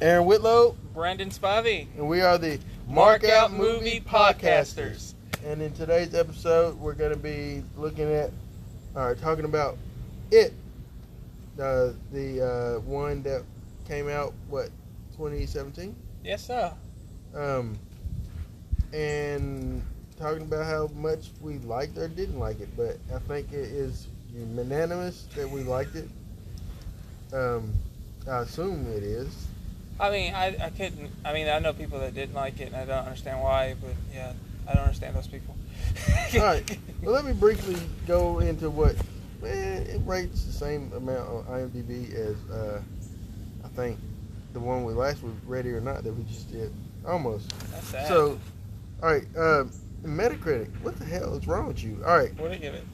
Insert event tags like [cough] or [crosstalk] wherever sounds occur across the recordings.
Aaron Whitlow, Brandon Spivey. and we are the Mark Out Movie Podcasters. And in today's episode, we're going to be looking at, or talking about it, uh, the uh, one that came out what 2017, Yes, sir. um, and talking about how much we liked or didn't like it. But I think it is unanimous that we liked it. Um, I assume it is. I mean, I, I couldn't. I mean, I know people that didn't like it, and I don't understand why. But yeah, I don't understand those people. [laughs] All right. Well, let me briefly go into what. Man, it rates the same amount on IMDb as uh, I think the one we last week, Ready or Not, that we just did. Almost. That's sad. So, all right. Uh, Metacritic. What the hell is wrong with you? All right. what you give it?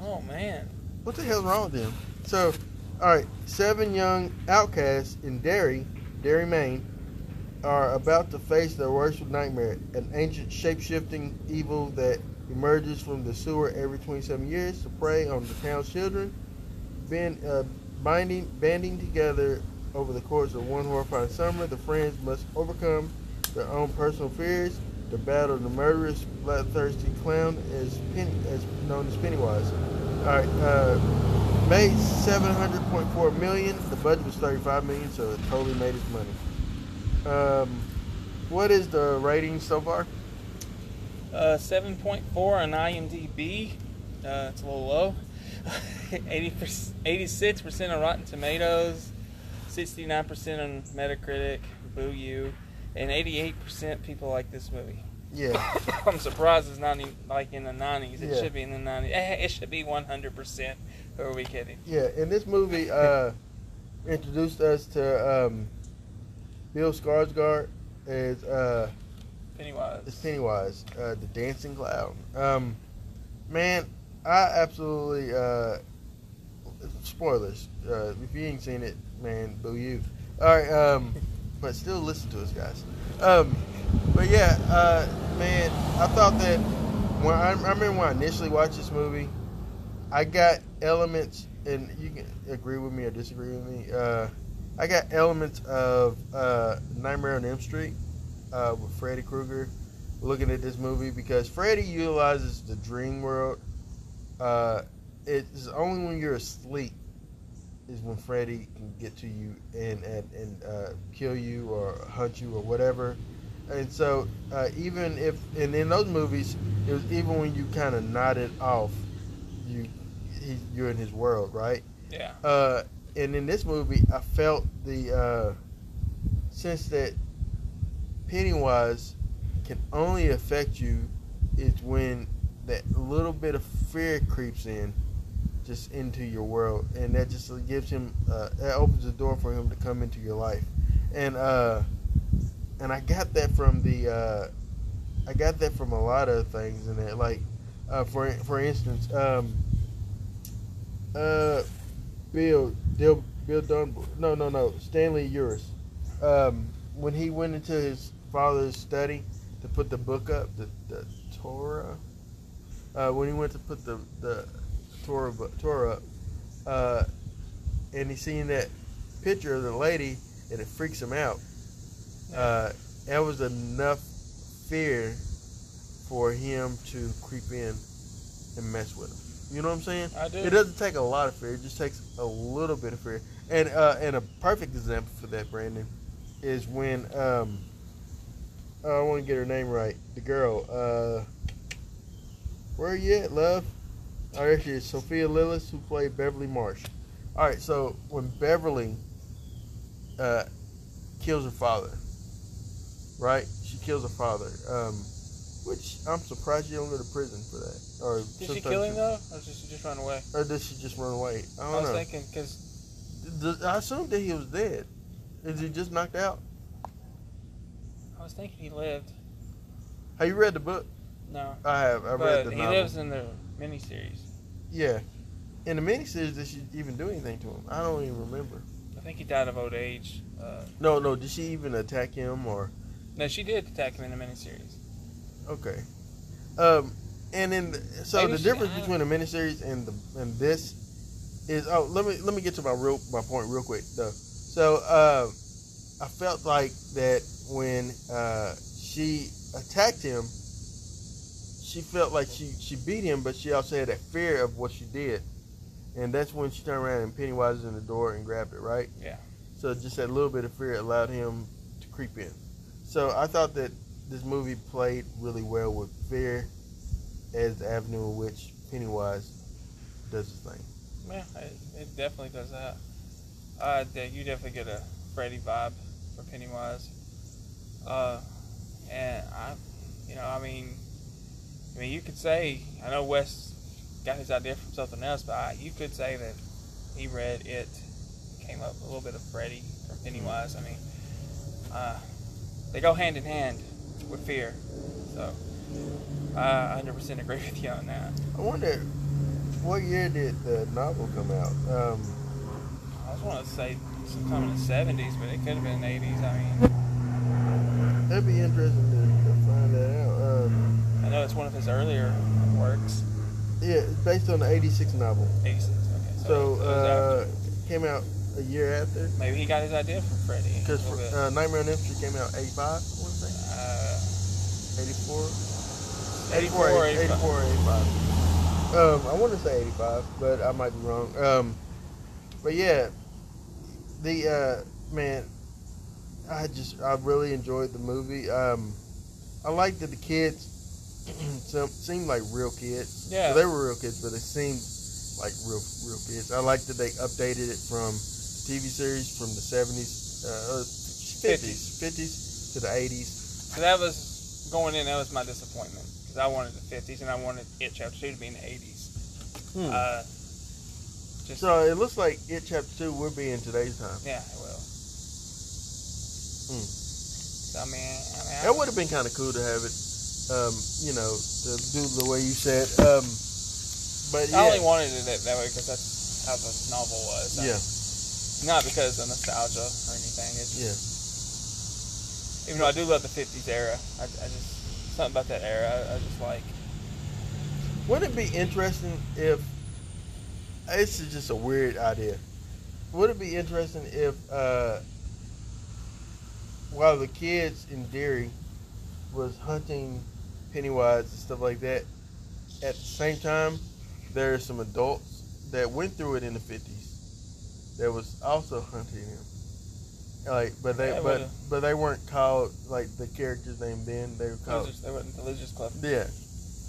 Oh man. What the hell's wrong with them? So, all right. Seven young outcasts in Derry, Derry, Maine, are about to face their worst nightmare: an ancient, shape-shifting evil that emerges from the sewer every 27 years to prey on the town's children. Been uh, binding, banding together over the course of one horrifying summer, the friends must overcome their own personal fears to battle the murderous, bloodthirsty clown as Penny, as known as Pennywise. All right, uh, made 700.4 million. The budget was 35 million, so it totally made its money. Um, what is the rating so far? Uh, 7.4 on IMDb. Uh, it's a little low. [laughs] 80 86% on Rotten Tomatoes, 69% on Metacritic, Boo You, and 88% people like this movie. Yeah, [coughs] I'm surprised it's not in, like in the 90s. It Yeah. should be in the 90s. Eh, It should be 100%. Who are we kidding? yeah. And this movie uh, [laughs] introduced us to um, Bill Skarsgård as uh, Pennywise. as Pennywise, uh, the dancing clown. Um, man, I absolutely uh, spoilers. Uh, if you ain't seen it, man, boo you. All right, um, but still listen to us, guys. Um, but yeah, uh, man, I thought that when I, I remember when I initially watched this movie, I got elements, and you can agree with me or disagree with me. Uh, I got elements of uh, Nightmare on Elm Street uh, with Freddy Krueger looking at this movie because Freddy utilizes the dream world. Uh, it's only when you're asleep is when Freddy can get to you and and, and uh, kill you or hunt you or whatever. And so uh, even if and in those movies, it was even when you kind of nodded off, you he, you're in his world, right? Yeah. Uh, and in this movie, I felt the uh, sense that Pennywise can only affect you is when that little bit of fear creeps in, just into your world, and that just gives him uh, that opens the door for him to come into your life, and uh, and I got that from the uh, I got that from a lot of things in it. like uh, for for instance. Um, uh, Bill, Bill, Bill Denbrough. No, no, no. Stanley Uris. Um, when he went into his father's study to put the book up, the, the Torah. Uh, when he went to put the the Torah Torah up, uh, and he seen that picture of the lady, and it freaks him out. Uh, that was enough fear for him to creep in and mess with him. You know what I'm saying? I do. It doesn't take a lot of fear. It just takes a little bit of fear. And uh, and a perfect example for that, Brandon, is when um, I want to get her name right. The girl. Uh, where are you at, love? Oh, there she is. Sophia Lillis, who played Beverly Marsh. All right. So when Beverly uh, kills her father, right? She kills her father. Um, which I'm surprised she don't go to prison for that. Or Did she kill him though, or did she just run away? or did she just run away? I I, don't was know. thinking because I assumed that he was dead. Is he just knocked out? I was thinking he lived. Have you read the book? No, I have. I read the he novel. lives in the miniseries. Yeah. In the miniseries, did she even do anything to him? I don't even remember. I think he died of old age. Uh, No, no. Did she even attack him or? No, she did attack him in the miniseries. Okay. Um, and then so Maybe the she- difference I- between the miniseries and the and this is oh let me let me get to my real my point real quick though. So uh, I felt like that when uh, she attacked him, she felt like she, she beat him, but she also had that fear of what she did. And that's when she turned around and Pennywise was in the door and grabbed it, right? Yeah. So just that little bit of fear allowed him to creep in. So I thought that this movie played really well with fear as the avenue in which Pennywise does his thing. Man, it, it definitely does that. Uh, you definitely get a Freddy vibe for Pennywise. Uh, and I, you know, I mean, I mean, you could say I know Wes got his idea from something else, but I, you could say that he read it, came up a little bit of Freddy from Pennywise. I mean, uh, they go hand in hand with fear. So I 100% agree [laughs] with you on that. I wonder what year did the novel come out? Um, I just want to say sometime in the 70s, but it could have been 80s. I mean, that'd be interesting to, to find that out. Um, I know it's one of his earlier works. yeah, it's based on the '86 novel. 86. Okay. So So, it uh, came out a year after. maybe he got his idea from Freddy. Because uh, Nightmare on Elm Street came out '85. I want to say Uh, '84. 84 or 85. 84 85. Um, I want to say 85, but I might be wrong. Um, but yeah, the uh, man, I just I really enjoyed the movie. Um, I liked that the kids [clears throat] some, seemed like real kids. Yeah. So they were real kids, but they seemed like real real kids. I liked that they updated it from TV series from the 70s, uh, 50s, 50s to the 80s. So that was going in. That was my disappointment because I wanted the 50s and I wanted It Chapter Two to be in the 80s. Hmm. Uh, just So it looks like it chapter two will be in today's time. yeah, it will. Hmm. So I mean, I mean, That would have been kind of cool to have it, um, you know, to do the way you said. Um, but I yeah, only wanted it that, that way because that's how the novel was. I- yeah, Not because of nostalgia or anything. It's just, yeah. Even though I do love the 50s era, I, I just something about that era I, I just like. Wouldn't it be interesting if this is just a weird idea? Would it be interesting if uh, while the kids in Derry was hunting Pennywise and stuff like that, at the same time there are some adults that went through it in the fifties that was also hunting him. Like, but they Yeah, but but they weren't called like the characters named then. They were called Losers, they weren't the Losers Club. yeah.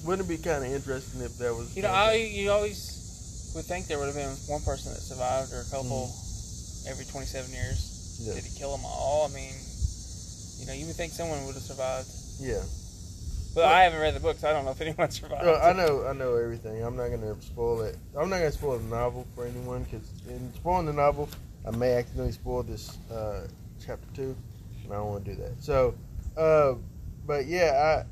Wouldn't it be kind of interesting if that was? You know, I you always would think there would have been one person that survived or a couple mm-hmm. every 27 years. Yeah. Did he kill them all? I mean, you know, you would think someone would have survived. Yeah. But Well- I haven't read the book, so I don't know if anyone [laughs] survived. Well, I know, I know everything. I'm not gonna spoil it. I'm not gonna spoil the novel for anyone because in spoiling the novel, I may accidentally spoil this uh, chapter two, and I don't want to do that. So, uh, but yeah,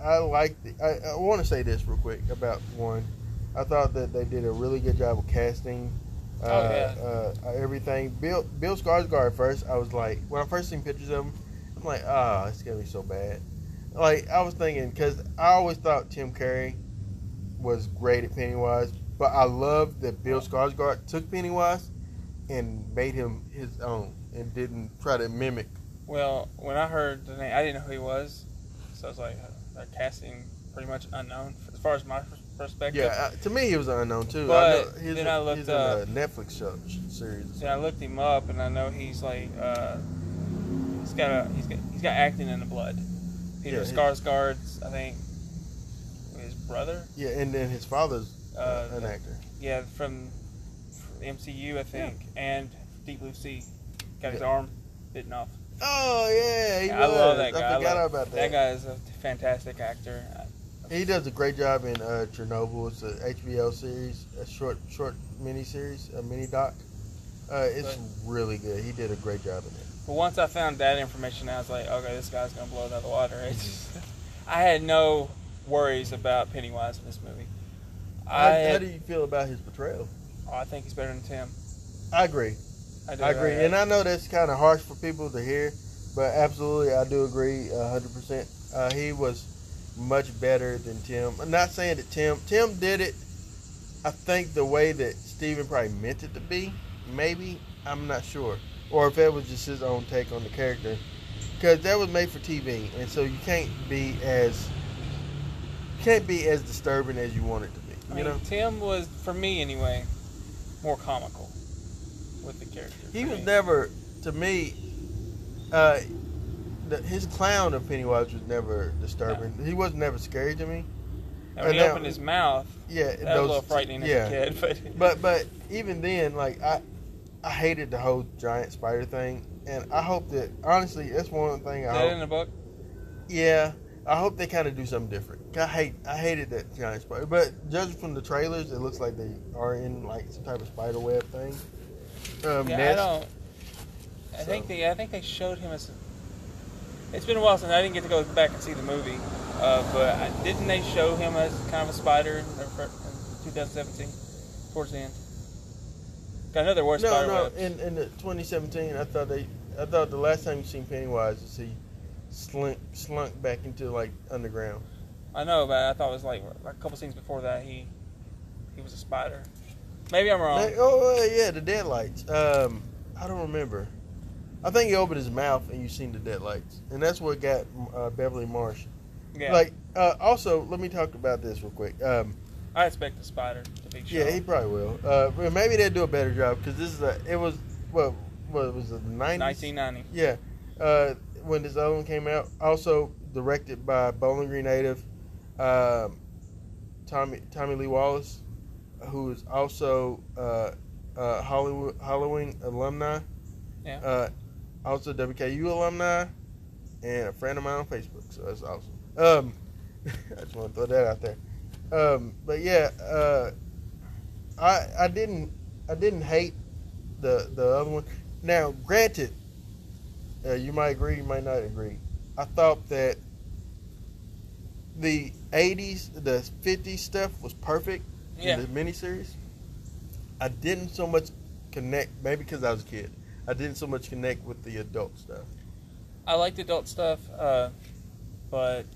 I I like the. I, I want to say this real quick about one. I thought that they did a really good job of casting. Uh, Oh, yeah. uh, everything. Bill Bill Skarsgård first, I was like, when I first seen pictures of him, I'm like, ah, it's gonna be so bad. Like I was thinking, because I always thought Tim Curry was great at Pennywise, but I love that Bill Skarsgård took Pennywise and made him his own and didn't try to mimic. Well, when I heard the name, I didn't know who he was, so I was like, uh, casting pretty much unknown as far as my perspective. Yeah, uh, to me he was unknown too. But I know he's, then I looked he's in up- Netflix show, series. So I looked him up, and I know he's like, uh, he's got a he's got he's got acting in the blood. Peter Yeah, Skarsgård's, I think, his brother. Yeah, and then his father's uh, an actor. Yeah, from, from MCU, I think, and Deep Blue Sea. Got his Yeah. arm bitten off. Oh yeah, he I love that guy. I I forgot love- about That that. guy is a fantastic actor. He does a great job in uh, Chernobyl. It's a HBO series, a short short mini series, a mini doc. Uh, it's really good. He did a great job in it. But once I found that information, I was like, okay, this guy's gonna blow it out of the water. Just, [laughs] I had no worries about Pennywise in this movie. How, I, how do you feel about his portrayal? oh, I think he's better than Tim. I agree. I, do. I agree, and I know that's kind of harsh for people to hear, but absolutely, I do agree hundred percent. Uh, he was much better than Tim. I'm not saying that Tim Tim did it. I think the way that Steven probably meant it to be, maybe I'm not sure. Or if that was just his own take on the character, because that was made for TV, and so you can't be as can't be as disturbing as you want it to be. I You mean, know, Tim was, for me anyway, more comical with the character. he was me. never to me. Uh, the, his clown of Pennywise was never disturbing. He was never scary to me. And when he now- opened his mouth, Yeah, that was a little frightening yeah. as a kid. [laughs] But, But but even then, like I, I hated the whole giant spider thing, and I hope that honestly, that's one thing I that hope. in the book? Yeah, I hope they kind of do something different. I hate I hated that giant spider, but judging from the trailers, it looks like they are in like some type of spider web thing. Um, Yeah, I don't. I So- think they. I think they showed him as. It's been a while since I didn't get to go back and see the movie, uh, but I, didn't they show him as kind of a spider in, in 2017 towards the end? I know there were No, no. webs. In in the 2017, I thought they, I thought the last time you seen Pennywise is he slunk slunk back into like underground. I know, but I thought it was like, like a couple scenes before that he he was a spider. Maybe I'm wrong. Like, oh uh, yeah, the deadlights. Um, I don't remember. I think he opened his mouth and you seen the deadlights, and that's what got uh, Beverly Marsh. yeah, Like, uh, also, let me talk about this real quick. Um, I expect the spider to be shown. yeah, he probably will. Uh, but maybe they'll do a better job because this is a. It was what? What was it? The nineties. 1990. Yeah. Uh, when this other one came out, also directed by Bowling Green native um, Tommy Tommy Lee Wallace, who is also uh, uh, Hollywood Halloween alumni. Yeah. Uh, also WKU alumni, and a friend of mine on Facebook. So that's awesome. Um, [laughs] I just want to throw that out there. Um, but yeah, uh, I I didn't I didn't hate the the other one. Now, granted, uh, you might agree, you might not agree. I thought that the '80s, the '50s stuff was perfect Yeah. in the miniseries. I didn't so much connect, maybe because I was a kid. I didn't so much connect with the adult stuff. I like the adult stuff, uh, but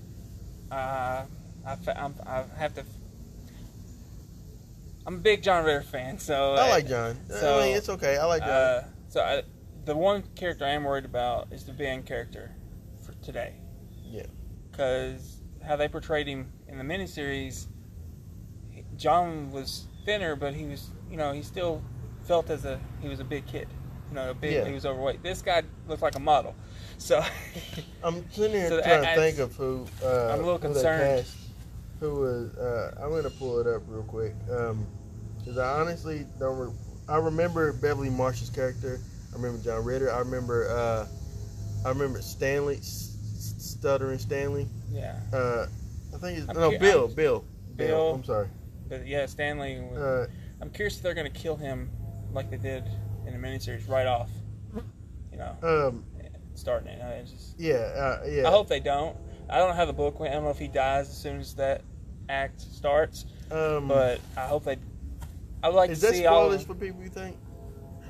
uh, I, fa- I'm, I have to. I'm a big John Ritter fan, so I like John. so, I mean, it's okay. I like John. Uh, so I, the one character I am worried about is the Ben character for today. Yeah. Because how they portrayed him in the miniseries, John was thinner, but he was, you know, he still felt as a he was a big kid. You know, a big. Yeah. He was overweight. This guy looked like a model. So I'm sitting here [laughs] so trying I- to think of who. Uh, I'm a little concerned. Who was? Uh, I'm gonna pull it up real quick. Um, because I honestly don't. Re- I remember Beverly Marsh's character. I remember John Ritter. I remember. Uh, I remember Stanley, stuttering Stanley. yeah, Uh, I think it's I'm no cu- Bill. I'm- Bill. Bill. I'm sorry. but yeah, Stanley. Was, Uh, I'm curious if they're going to kill him like they did in the miniseries right off. You know, um, starting it. I just. yeah. Uh, yeah. I hope they don't. I don't have the book. I don't know if he dies as soon as that act starts, Um, but I hope they. I would like is to that see all. spoilers for people? You think?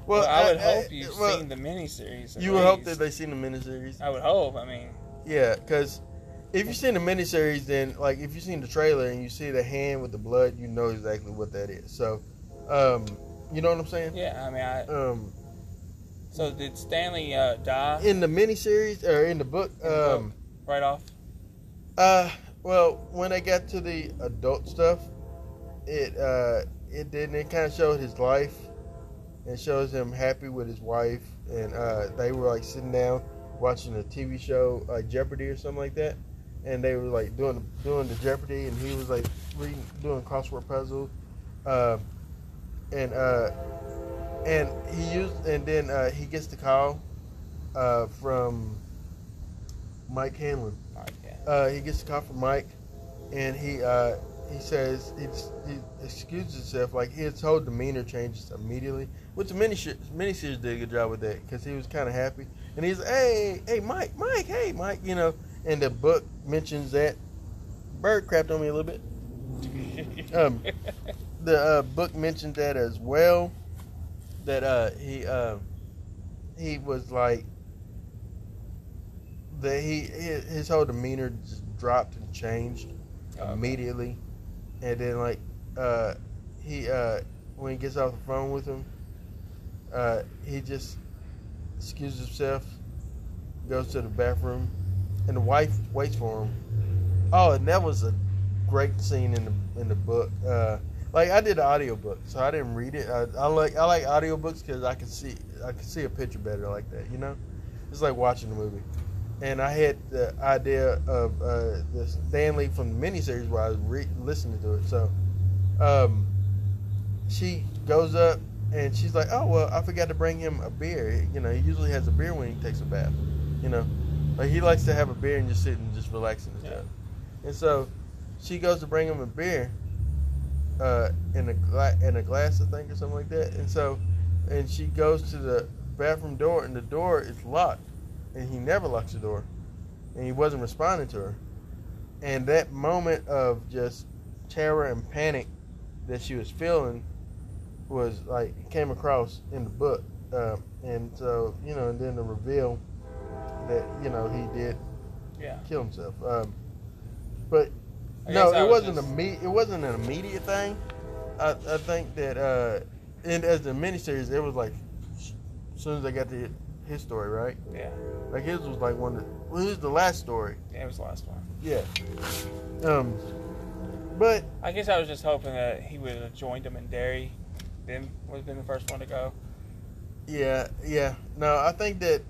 Well, I would I- hope I- you've well, seen the miniseries. You would hope that they've seen the miniseries. I would hope. I mean, Yeah, because if you've seen the miniseries, then like if you've seen the trailer and you see the hand with the blood, you know exactly what that is. So, um, you know what I'm saying? yeah. I mean, I. Um, So did Stanley uh, die in the miniseries or in the book, In the um, right off? Uh, well, when I got to the adult stuff, it uh, it didn't. It kind of showed his life and shows him happy with his wife, and uh, they were like sitting down watching a TV show like Jeopardy or something like that, and they were like doing doing the Jeopardy, and he was like reading doing crossword puzzle, uh, and uh, and he used and then uh, he gets the call uh, from Mike Hanlon. Uh, he gets a call from Mike, and he uh, he says he, he excuses himself. Like his whole demeanor changes immediately, which the mini miniseries did a good job with that because he was kind of happy. And he's hey hey Mike Mike hey Mike you know. And the book mentions that bird crapped on me a little bit. [laughs] Um, The uh, book mentioned that as well. That uh, he uh, he was like that he his, whole demeanor just dropped and changed Okay. immediately, and then like uh, he uh, when he gets off the phone with him, uh, he just excuses himself, goes to the bathroom, and the wife waits for him. Oh, and that was a great scene in the in the book. Uh, like I did an audiobook, so I didn't read it. I, I like I like audiobooks because I can see I can see a picture better like that. You know, it's like watching the movie. And I had the idea of uh, this Stanley from the miniseries where I was re- listening to it. So, um, she goes up and she's like, "Oh well, I forgot to bring him a beer. You know, he usually has a beer when he takes a bath. You know, like he likes to have a beer and just sit and just relax and stuff." And so, she goes to bring him a beer, uh, in a gla- in a glass, I think, or something like that. And so, and she goes to the bathroom door, and the door is locked, and he never locks the door, and he wasn't responding to her. And that moment of just terror and panic that she was feeling was like came across in the book, uh, and so you know, and then the reveal that you know he did Yeah. kill himself. Um, but no, it was wasn't just- imme- It wasn't an immediate thing. I, I think that, uh, and as the miniseries, it was like as soon as they got to his story, right? Yeah. Like his was like one. Of the, well, his the last story. Yeah, it was the last one. Yeah. Um, but I guess I was just hoping that he would have joined him in Derry. Then would have been the first one to go. yeah, yeah. No, I think that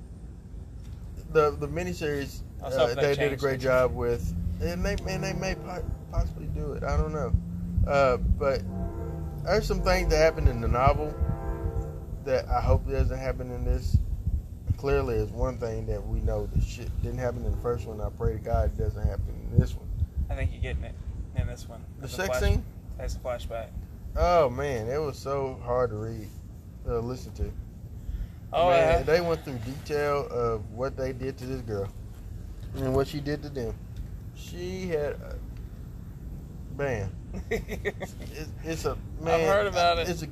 the the miniseries uh, they they did a great job with, and they and they may po- possibly do it. I don't know, uh, but there's some things that happened in the novel that I hope doesn't happen in this. Clearly, is one thing that we know that shit didn't happen in the first one. I pray to God it doesn't happen in this one. I think you're getting it in this one. The sex flash- scene. As a flashback. Oh man, it was so hard to read, uh, listen to. Oh, man, yeah. they went through detail of what they did to this girl and what she did to them. She had, a, man, [laughs] it's, it's a man. I've heard about it. It's a.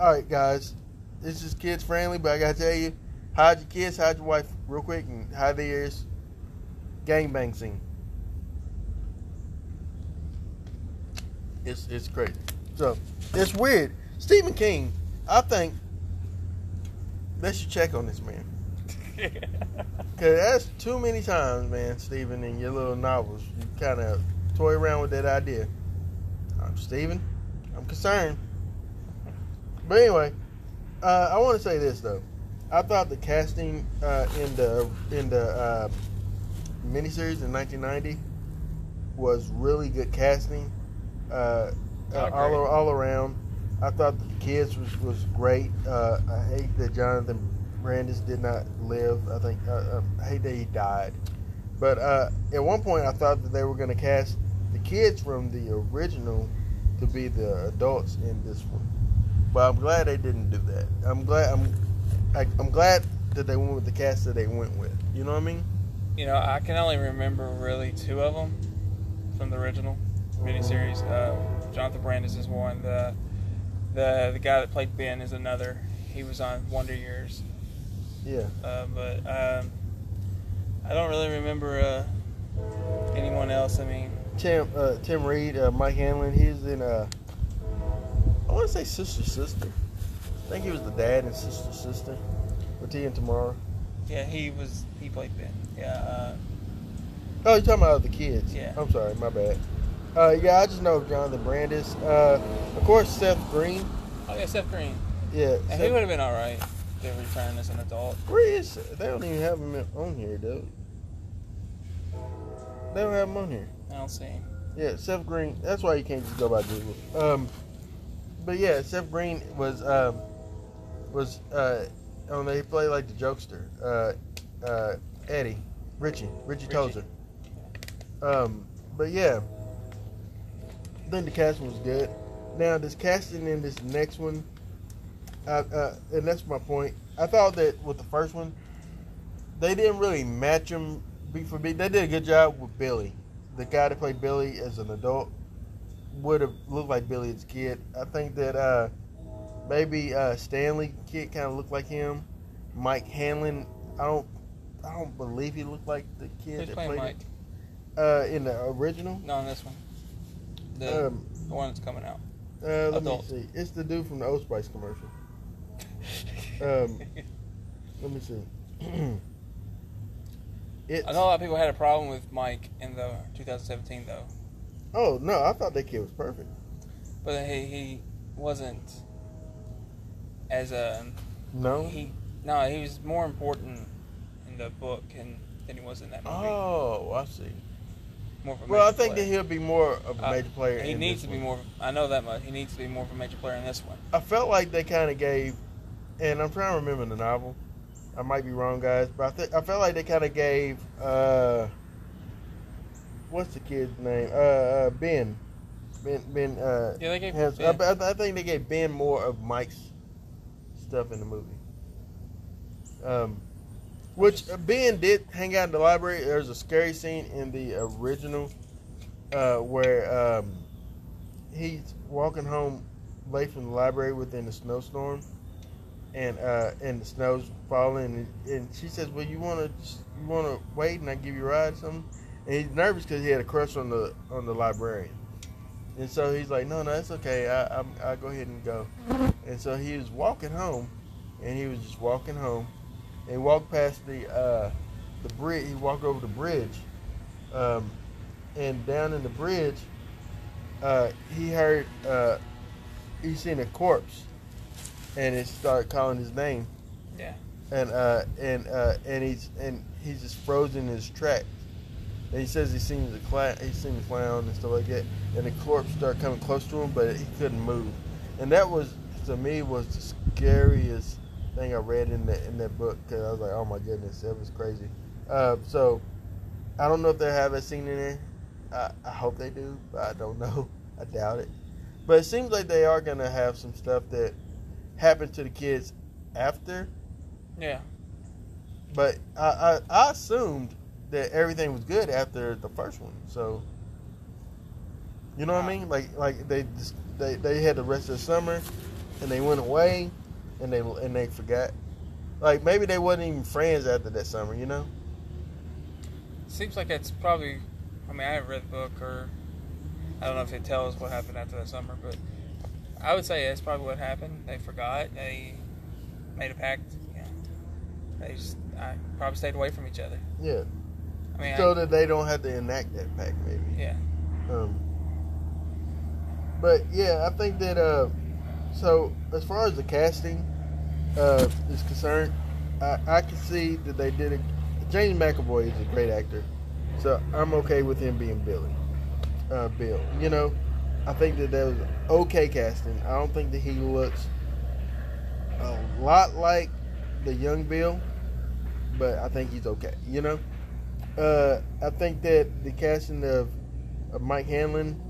All right, guys, this is kids friendly, but I gotta tell you, hide your kids, hide your wife, real quick, and hide their ears. Gangbang scene. It's it's crazy. So it's weird. Stephen King, I think they should check on this man. [laughs] Cause that's too many times, man, Stephen, in your little novels, you kind of toy around with that idea. I'm Stephen. I'm concerned. But anyway, uh, I want to say this though. I thought the casting uh, in the in the uh, miniseries in 1990 was really good casting. Uh, uh, all all around. I thought the kids was was great. Uh, I hate that Jonathan Brandis did not live. I think uh, I hate that he died. But uh, at one point, I thought that they were going to cast the kids from the original to be the adults in this one. But I'm glad they didn't do that. I'm glad I'm I, I'm glad that they went with the cast that they went with. You know what I mean? you know, I can only remember really two of them from the original miniseries. Uh, Jonathan Brandis is one. The the the guy that played Ben is another. He was on Wonder Years. Yeah. Uh, but um, I don't really remember uh, anyone else. I mean, Tim uh, Tim Reid, uh, Mike Hanlon. He's in uh, I want to say Sister Sister. I think he was the dad in Sister Sister with Tia and Tamera. yeah, he was he played Ben. Yeah, uh, Oh, you're talking about the kids? Yeah. I'm sorry, my bad. Uh, yeah, I just know Jonathan Brandis. Uh, of course, Seth Green. oh yeah, Seth Green. Yeah. And Seth- he would have been all right. if They returned as an adult. Where is? They don't even have him on here, dude. They don't have him on here. I don't see him. Yeah, Seth Green. That's why you can't just go by Google. Um, but yeah, Seth Green was um, was uh, on. They play like the jokester. Uh, uh, Eddie, Richie, Richie, Richie. Tozier. Um, but yeah, I think the casting was good. Now this casting in this next one, uh, uh, and that's my point. I thought that with the first one, they didn't really match him beat for beat. They did a good job with Billy the guy that played Billy as an adult would have looked like Billy as a kid. I think that uh, maybe uh, Stanley kid kind of looked like him. Mike Hanlon, I don't, I don't believe he looked like the kid Who's that played Mike? it uh, in the original. No, in this one. The, Um, the one that's coming out. uh, let adult. me see. It's the dude from the Old Spice commercial. [laughs] Um, let me see. [clears throat] it's I know a lot of people had a problem with Mike in the 2017 though, oh no, I thought that kid was perfect. but he he wasn't as a No. he no he was more important in the book and than he was in that movie. Oh, I see. more of a Well, I think that player. he's he'll be more of a Uh, major player. He needs to be one. more. I know that much. He needs to be more of a major player in this one. I felt like they kind of gave, and I'm trying to remember the novel. I might be wrong, guys, but I think I felt like they kind of gave. uh What's the kid's name? Uh, uh Ben. Ben. Ben. Uh, Yeah, they gave. has, Ben- I, I think they gave Ben more of Mike's stuff in the movie. Um, which uh, Ben did hang out in the library. There's a scary scene in the original uh, where um, he's walking home late from the library within a snowstorm, and uh, and the snow's falling, and, and she says, "Well, you want to you want to wait, and I give you a ride, or something." And he's nervous because he had a crush on the on the librarian, and so he's like, "No, no, it's okay. I I'm, I'll go ahead and go." And so he was walking home, and he was just walking home, and he walked past the uh, the bridge. He walked over the bridge, um, and down in the bridge, uh, he heard uh, he seen a corpse, and it started calling his name. Yeah. And uh, and uh, and he's and he's just frozen in his tracks. And he says he seen the clown, he seen the clown and stuff like that. And the corpse started coming close to him, but he couldn't move. And that was to me was the scariest thing I read in that in that book because I was like, oh my goodness, that was crazy. Uh, so I don't know if they have that scene in there. I, I hope they do, but I don't know. [laughs] I doubt it. But it seems like they are gonna have some stuff that happened to the kids after. Yeah. But I, I, I assumed that everything was good after the first one. So you know what I mean? Like like they just, they they had the rest of the summer, and they went away, and they and they forgot. Like maybe they wasn't even friends after that summer. You know? Seems like that's probably. I mean, I haven't read the book, or I don't know if it tells what happened after that summer, but I would say that's probably what happened. They forgot. They made a pact. Yeah. They just I probably stayed away from each other. Yeah. I mean, So I, that they don't have to enact that pact, maybe. yeah. Um, but yeah, I think that. Uh, so as far as the casting uh, is concerned, I, I can see that they did it. James McAvoy is a great actor, so I'm okay with him being Billy, uh, Bill. You know, I think that that was okay casting. I don't think that he looks a lot like the young Bill, but I think he's okay. You know, uh, I think that the casting of, of Mike Hanlon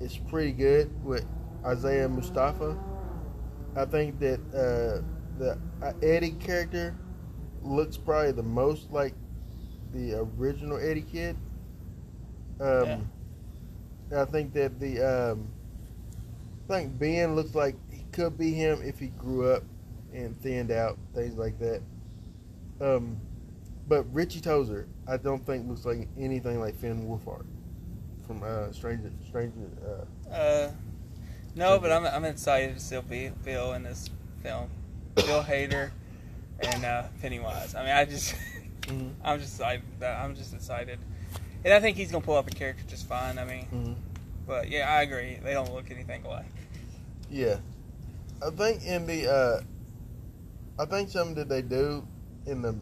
is pretty good with Isaiah Mustafa. I think that uh, the uh, Eddie character looks probably the most like the original Eddie kid. Um, I think that the um, I think Ben looks like he could be him if he grew up and thinned out, things like that. Um, but Richie Tozier, I don't think looks like anything like Finn Wolfhard from uh, Stranger Stranger. Uh, Uh, no, but I'm I'm excited to still be Bill in this film. Bill Hader and uh, Pennywise. I mean, I just mhm, [laughs] I'm just excited. I'm just excited, and I think he's gonna pull up a character just fine. I mean, mhm. but yeah, I agree. They don't look anything alike. Yeah, I think in the uh, I think something that they do in the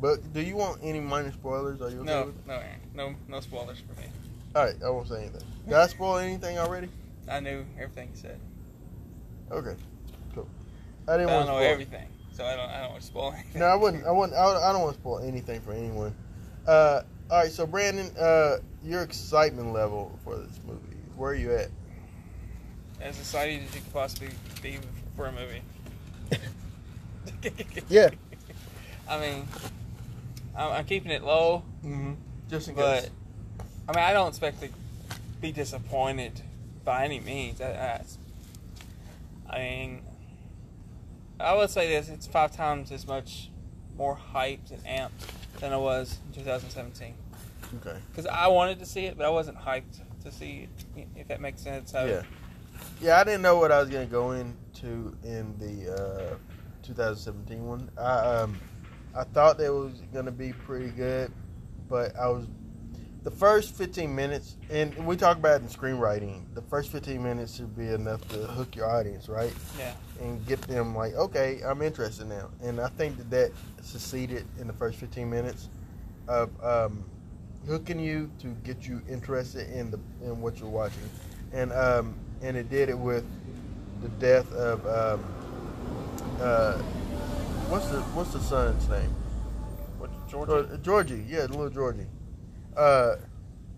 book. Do you want any minor spoilers? Are you okay No, with it? no, Aaron. no, no spoilers for me. All right, I won't say anything. Did I spoil anything already? I knew everything you said. Okay, cool. I I didn't don't want to know spoil. everything, so I don't. I don't want to spoil [laughs] anything. No, I wouldn't. I wouldn't. I, I don't want to spoil anything for anyone. Uh, all right, so Brandon, uh, your excitement level for this movie, where are you at? As excited as you could possibly be for a movie. [laughs] Yeah. [laughs] I mean, I'm, I'm keeping it low, Mm-hmm. Just in but case. I mean, I don't expect to be disappointed by any means. That, that's, I mean, I would say this: it's five times as much more hyped and amped than it was in 2017. Okay. Because I wanted to see it, but I wasn't hyped to see it. If that makes sense. So, Yeah. Yeah, I didn't know what I was gonna go into in the uh, 2017 one. I um, I thought that was gonna be pretty good, but I was the first 15 minutes, and we talk about it in screenwriting. The first 15 minutes should be enough to hook your audience, right? Yeah. And get them like, okay, I'm interested now. And I think that that succeeded in the first 15 minutes of um, hooking you to get you interested in the in what you're watching, and um, and it did it with the death of um, uh, what's the what's the son's name? What? Georgie. Georgie, yeah, little Georgie. Uh,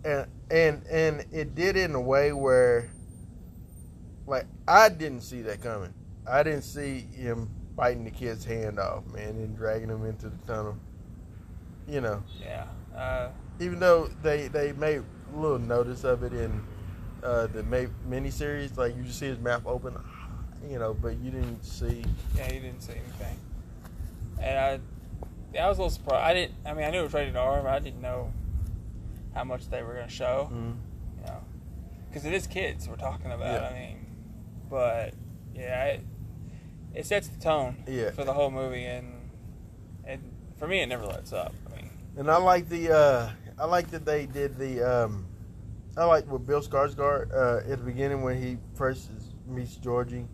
and and and it did it in a way where, like, I didn't see that coming. I didn't see him biting the kid's hand off, man, and dragging him into the tunnel. You know, Yeah. Uh, even though they they made a little notice of it in uh, the ma- miniseries, like you just see his mouth open, you know, but you didn't see. yeah, he didn't say anything. And I, yeah, I was a little surprised. I didn't. I mean, I knew it was rated R, but I didn't know how much they were going to show. Mm. You know, because it is kids we're talking about. Yeah. I mean, but yeah, it, it sets the tone Yeah. for the whole movie, and and for me, it never lets up. I mean, And I like the uh, I like that they did the um, I like with Bill Skarsgård uh, at the beginning when he first meets Georgie,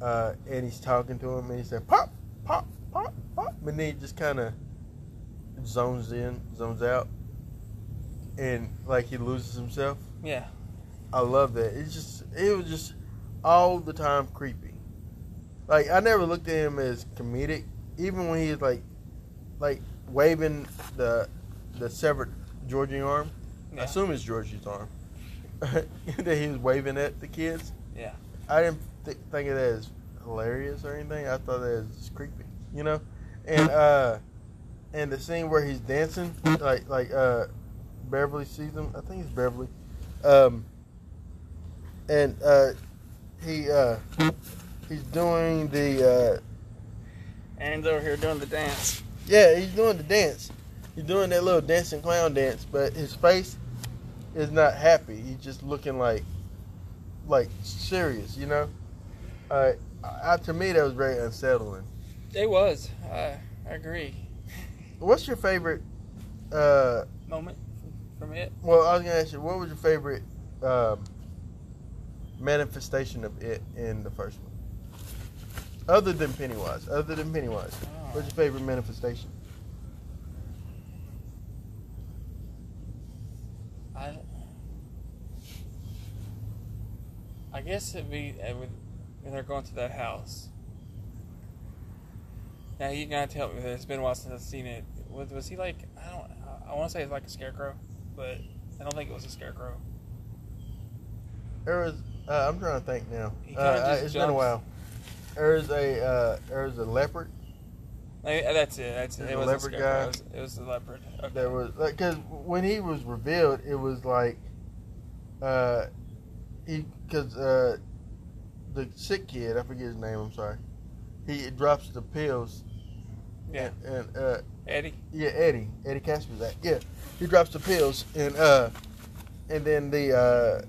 uh, and he's talking to him and he said pop pop pop and then he just kind of zones in, zones out, and like he loses himself. yeah, I love that. It's just it was just all the time creepy. Like I never looked at him as comedic, even when he's like like waving the the severed Georgie arm. I assume it's Georgie's arm [laughs] that he was waving at the kids. yeah. I didn't th- think of that as hilarious or anything. I thought that was creepy, you know. And uh, and the scene where he's dancing, like like uh, Beverly sees him. I think it's Beverly. Um, and uh, he uh, he's doing the uh, And he's over here doing the dance. yeah, he's doing the dance. He's doing that little dancing clown dance, but his face is not happy. He's just looking like, like serious, you know. Uh, I, to me, that was very unsettling. It was. I I agree. What's your favorite? Uh, Moment from it. well, I was gonna ask you, what was your favorite um, manifestation of it in the first one, other than Pennywise? Other than Pennywise, what's your favorite manifestation? I I guess it'd be it would, when they're going to that house. Now you gotta tell me. It's been a while since I've seen it. Was, was he like? I don't. I want to say it's like a scarecrow, but I don't think it was a scarecrow. There was. Uh, I'm trying to think now. Uh, I- it's been a jumps. while. There's a uh, there's a leopard. Maybe, that's it. That's it. It was a leopard scarecrow. guy. It was, it was the leopard. Okay. There was like because when he was revealed, it was like, uh, he because uh, the sick kid, I forget his name. I'm sorry. He drops the pills. Yeah, And, and uh, Eddie. yeah, Eddie, Eddie Casper's that. Yeah, he drops the pills, and uh, and then the uh,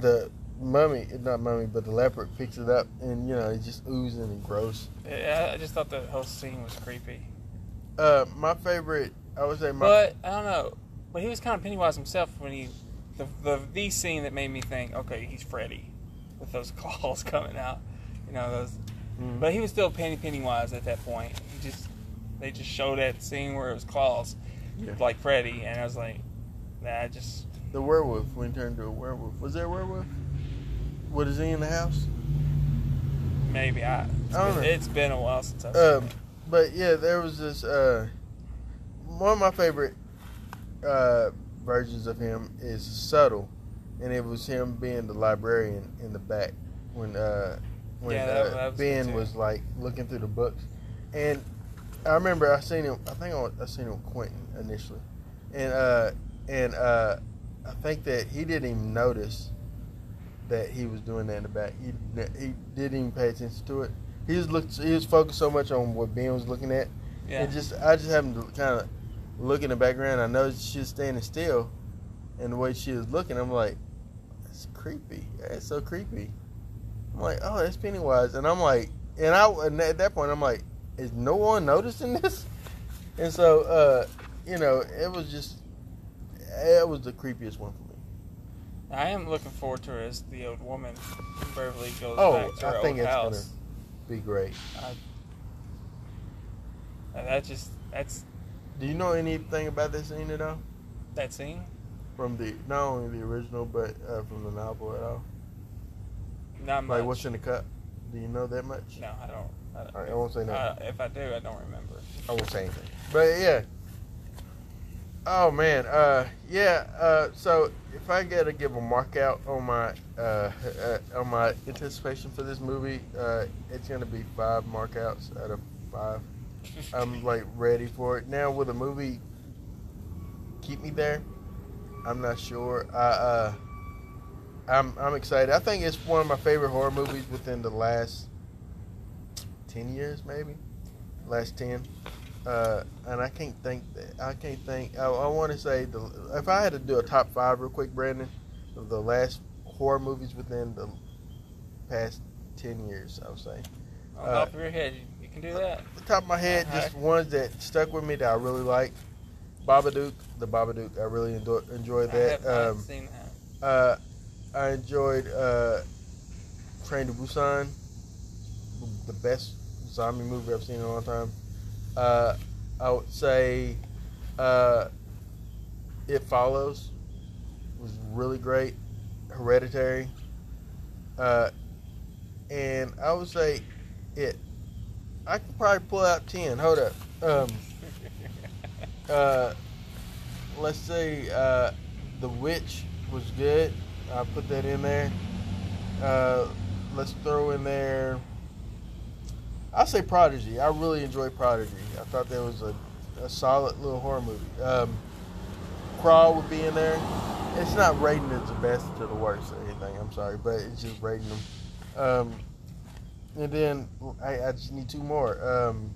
the mummy, not mummy, but the leopard picks it up, and you know it's just oozing and gross. Yeah, I just thought the whole scene was creepy. Uh, my favorite, I would say my But I don't know. But he was kind of Pennywise himself when he the the the scene that made me think, okay, he's Freddy with those [laughs] claws coming out. You know those. Mhm. But he was still Penny Pennywise at that point. He just they just showed that scene where it was claws, Yeah. like Freddy, and I was like, nah, I just the werewolf when he turned to a werewolf. Was there a werewolf? What is he in the house? maybe I. It's, I don't been, know. it's been a while since I've Um, but yeah, there was this. Uh, one of my favorite uh, versions of him is subtle, and it was him being the librarian in the back when uh, when Yeah, that- uh, that was Ben was like looking through the books, and I remember I seen him. I think I, I seen him with Quentin initially, and uh, and uh, I think that he didn't even notice that he was doing that in the back. He he didn't even pay attention to it. He was looked. He was focused so much on what Ben was looking at. Yeah. It just I just happened to kind of look in the background. I noticed she was standing still, and the way she was looking, I'm like, that's creepy. That's so creepy. I'm like, oh, that's Pennywise, and I'm like, and I and at that point, I'm like, is no one noticing this? And so, uh, you know, it was just, it was the creepiest one for me. I am looking forward to her as the old woman. Beverly goes Oh, back to her I think old it's gonna be great. And that just that's Do you know anything about this scene at all? that scene. From the not only the original, but uh, from the novel at all? Not much. Like what's in the cup? Do you know that much? No, I don't. I, don't- I won't say no. Uh, if I do, I don't remember. I won't say anything. But yeah. Oh man, uh, yeah. Uh, so if I gotta give a mark out on my uh, uh, on my anticipation for this movie, uh, it's gonna be five mark outs out of five. I'm [laughs] like ready for it now. Will the movie keep me there? I'm not sure. I uh, I'm I'm excited. I think it's one of my favorite horror movies within the last ten years, maybe last ten. Uh, and I can't think that I can't think. I, I want to say the if I had to do a top five real quick, Brandon, of the last horror movies within the past ten years, I would say. On Uh, top of your head, you, can do that. the top of my head, just ones that stuck with me that I really like. Babadook, the Babadook, I really enjoy, enjoyed I that. not Um, seen that. uh, I enjoyed uh, Train to Busan, the best zombie movie I've seen in a long time. Uh, I would say uh, It Follows was really great. Hereditary. Uh, and I would say It. I could probably pull out 10. Hold up. Um, [laughs] uh, let's see. Uh, the Witch was good. I put that in there. Uh, let's throw in there. I'll say Prodigy. I really enjoyed Prodigy. I thought that was a, a solid little horror movie. Um, Crawl would be in there. It's not rating as the best to the worst or anything. I'm sorry, but it's just rating them. Um, and then I, I just need two more. Um,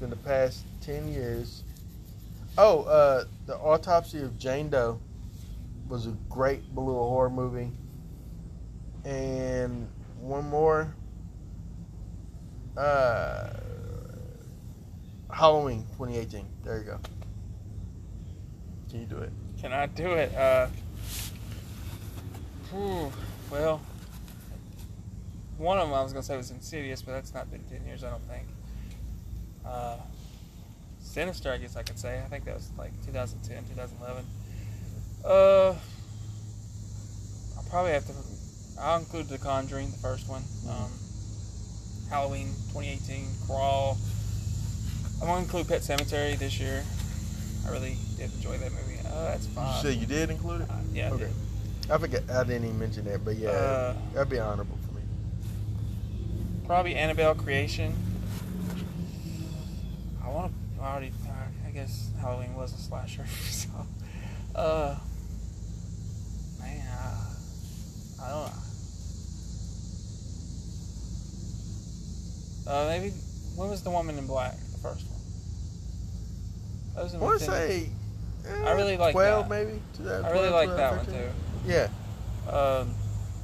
in the past ten years. Oh, uh, the autopsy of Jane Doe was a great little horror movie. And one more. Uh, Halloween 2018. There you go. Can you do it? Can I do it? Uh, whew, well, one of them I was gonna say was Insidious, but that's not been ten years, I don't think. Uh, Sinister, I guess I could say. I think that was like 2010, 2011. Uh, I'll probably have to. I'll include The Conjuring, the first one. Um, Halloween 2018, Crawl. I'm gonna include Pet Sematary this year. I really did enjoy that movie. Uh, that's You fine. said you did include it? Uh, yeah, I Okay. did. I forget. I didn't even mention that, but yeah, Uh, that'd be honorable for me. Probably Annabelle Creation. I want to. I already. I guess Halloween was a slasher. [laughs] So, uh, man, I, I don't know. Uh, maybe. When was the Woman in Black? The first one. That was I in want to say. I really like 12 that. maybe. I really like 12, that one too. Yeah, Um,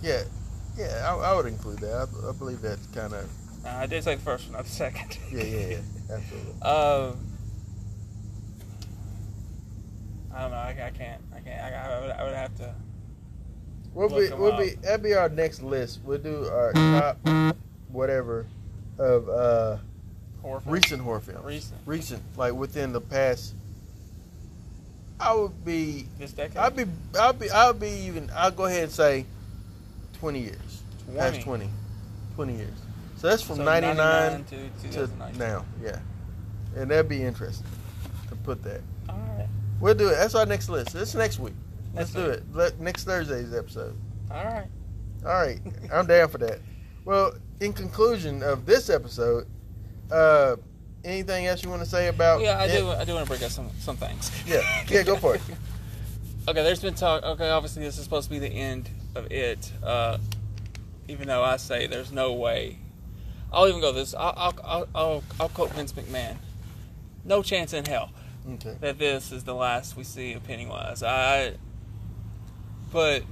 yeah, yeah. I, I would include that. I, I believe that's kind of. I did say the first one, not the second. [laughs] Yeah, yeah, yeah. Absolutely. [laughs] Um, I don't know. I, I can't. I can't. I, I, would, I would have to. We'll be, we'll up. be, that'll be our next list. We'll do our top, whatever, of uh, Horror recent horror films. Recent. Recent, like within the past. I would be, This decade. I'd be, I'll be, I'll be even. I'll go ahead and say, twenty years. Past 20. 20. 20 years. So that's from So ninety nine 99 to to now. Yeah, and that'd be interesting to put that. All right. We'll do it. That's our next list. This next week. Let's do week. it. Let, next Thursday's episode. All right. All right, I'm down for that. Well, in conclusion of this episode, uh, anything else you want to say about? Yeah, I it? do. I do want to bring up some some things. Yeah, yeah, go for it. [laughs] okay, there's been talk. Okay, obviously this is supposed to be the end of it. Uh, even though I say there's no way. I'll even go this. I'll I'll I'll, I'll, I'll quote Vince McMahon. No chance in hell. Okay. that this is the last we see of Pennywise. I, but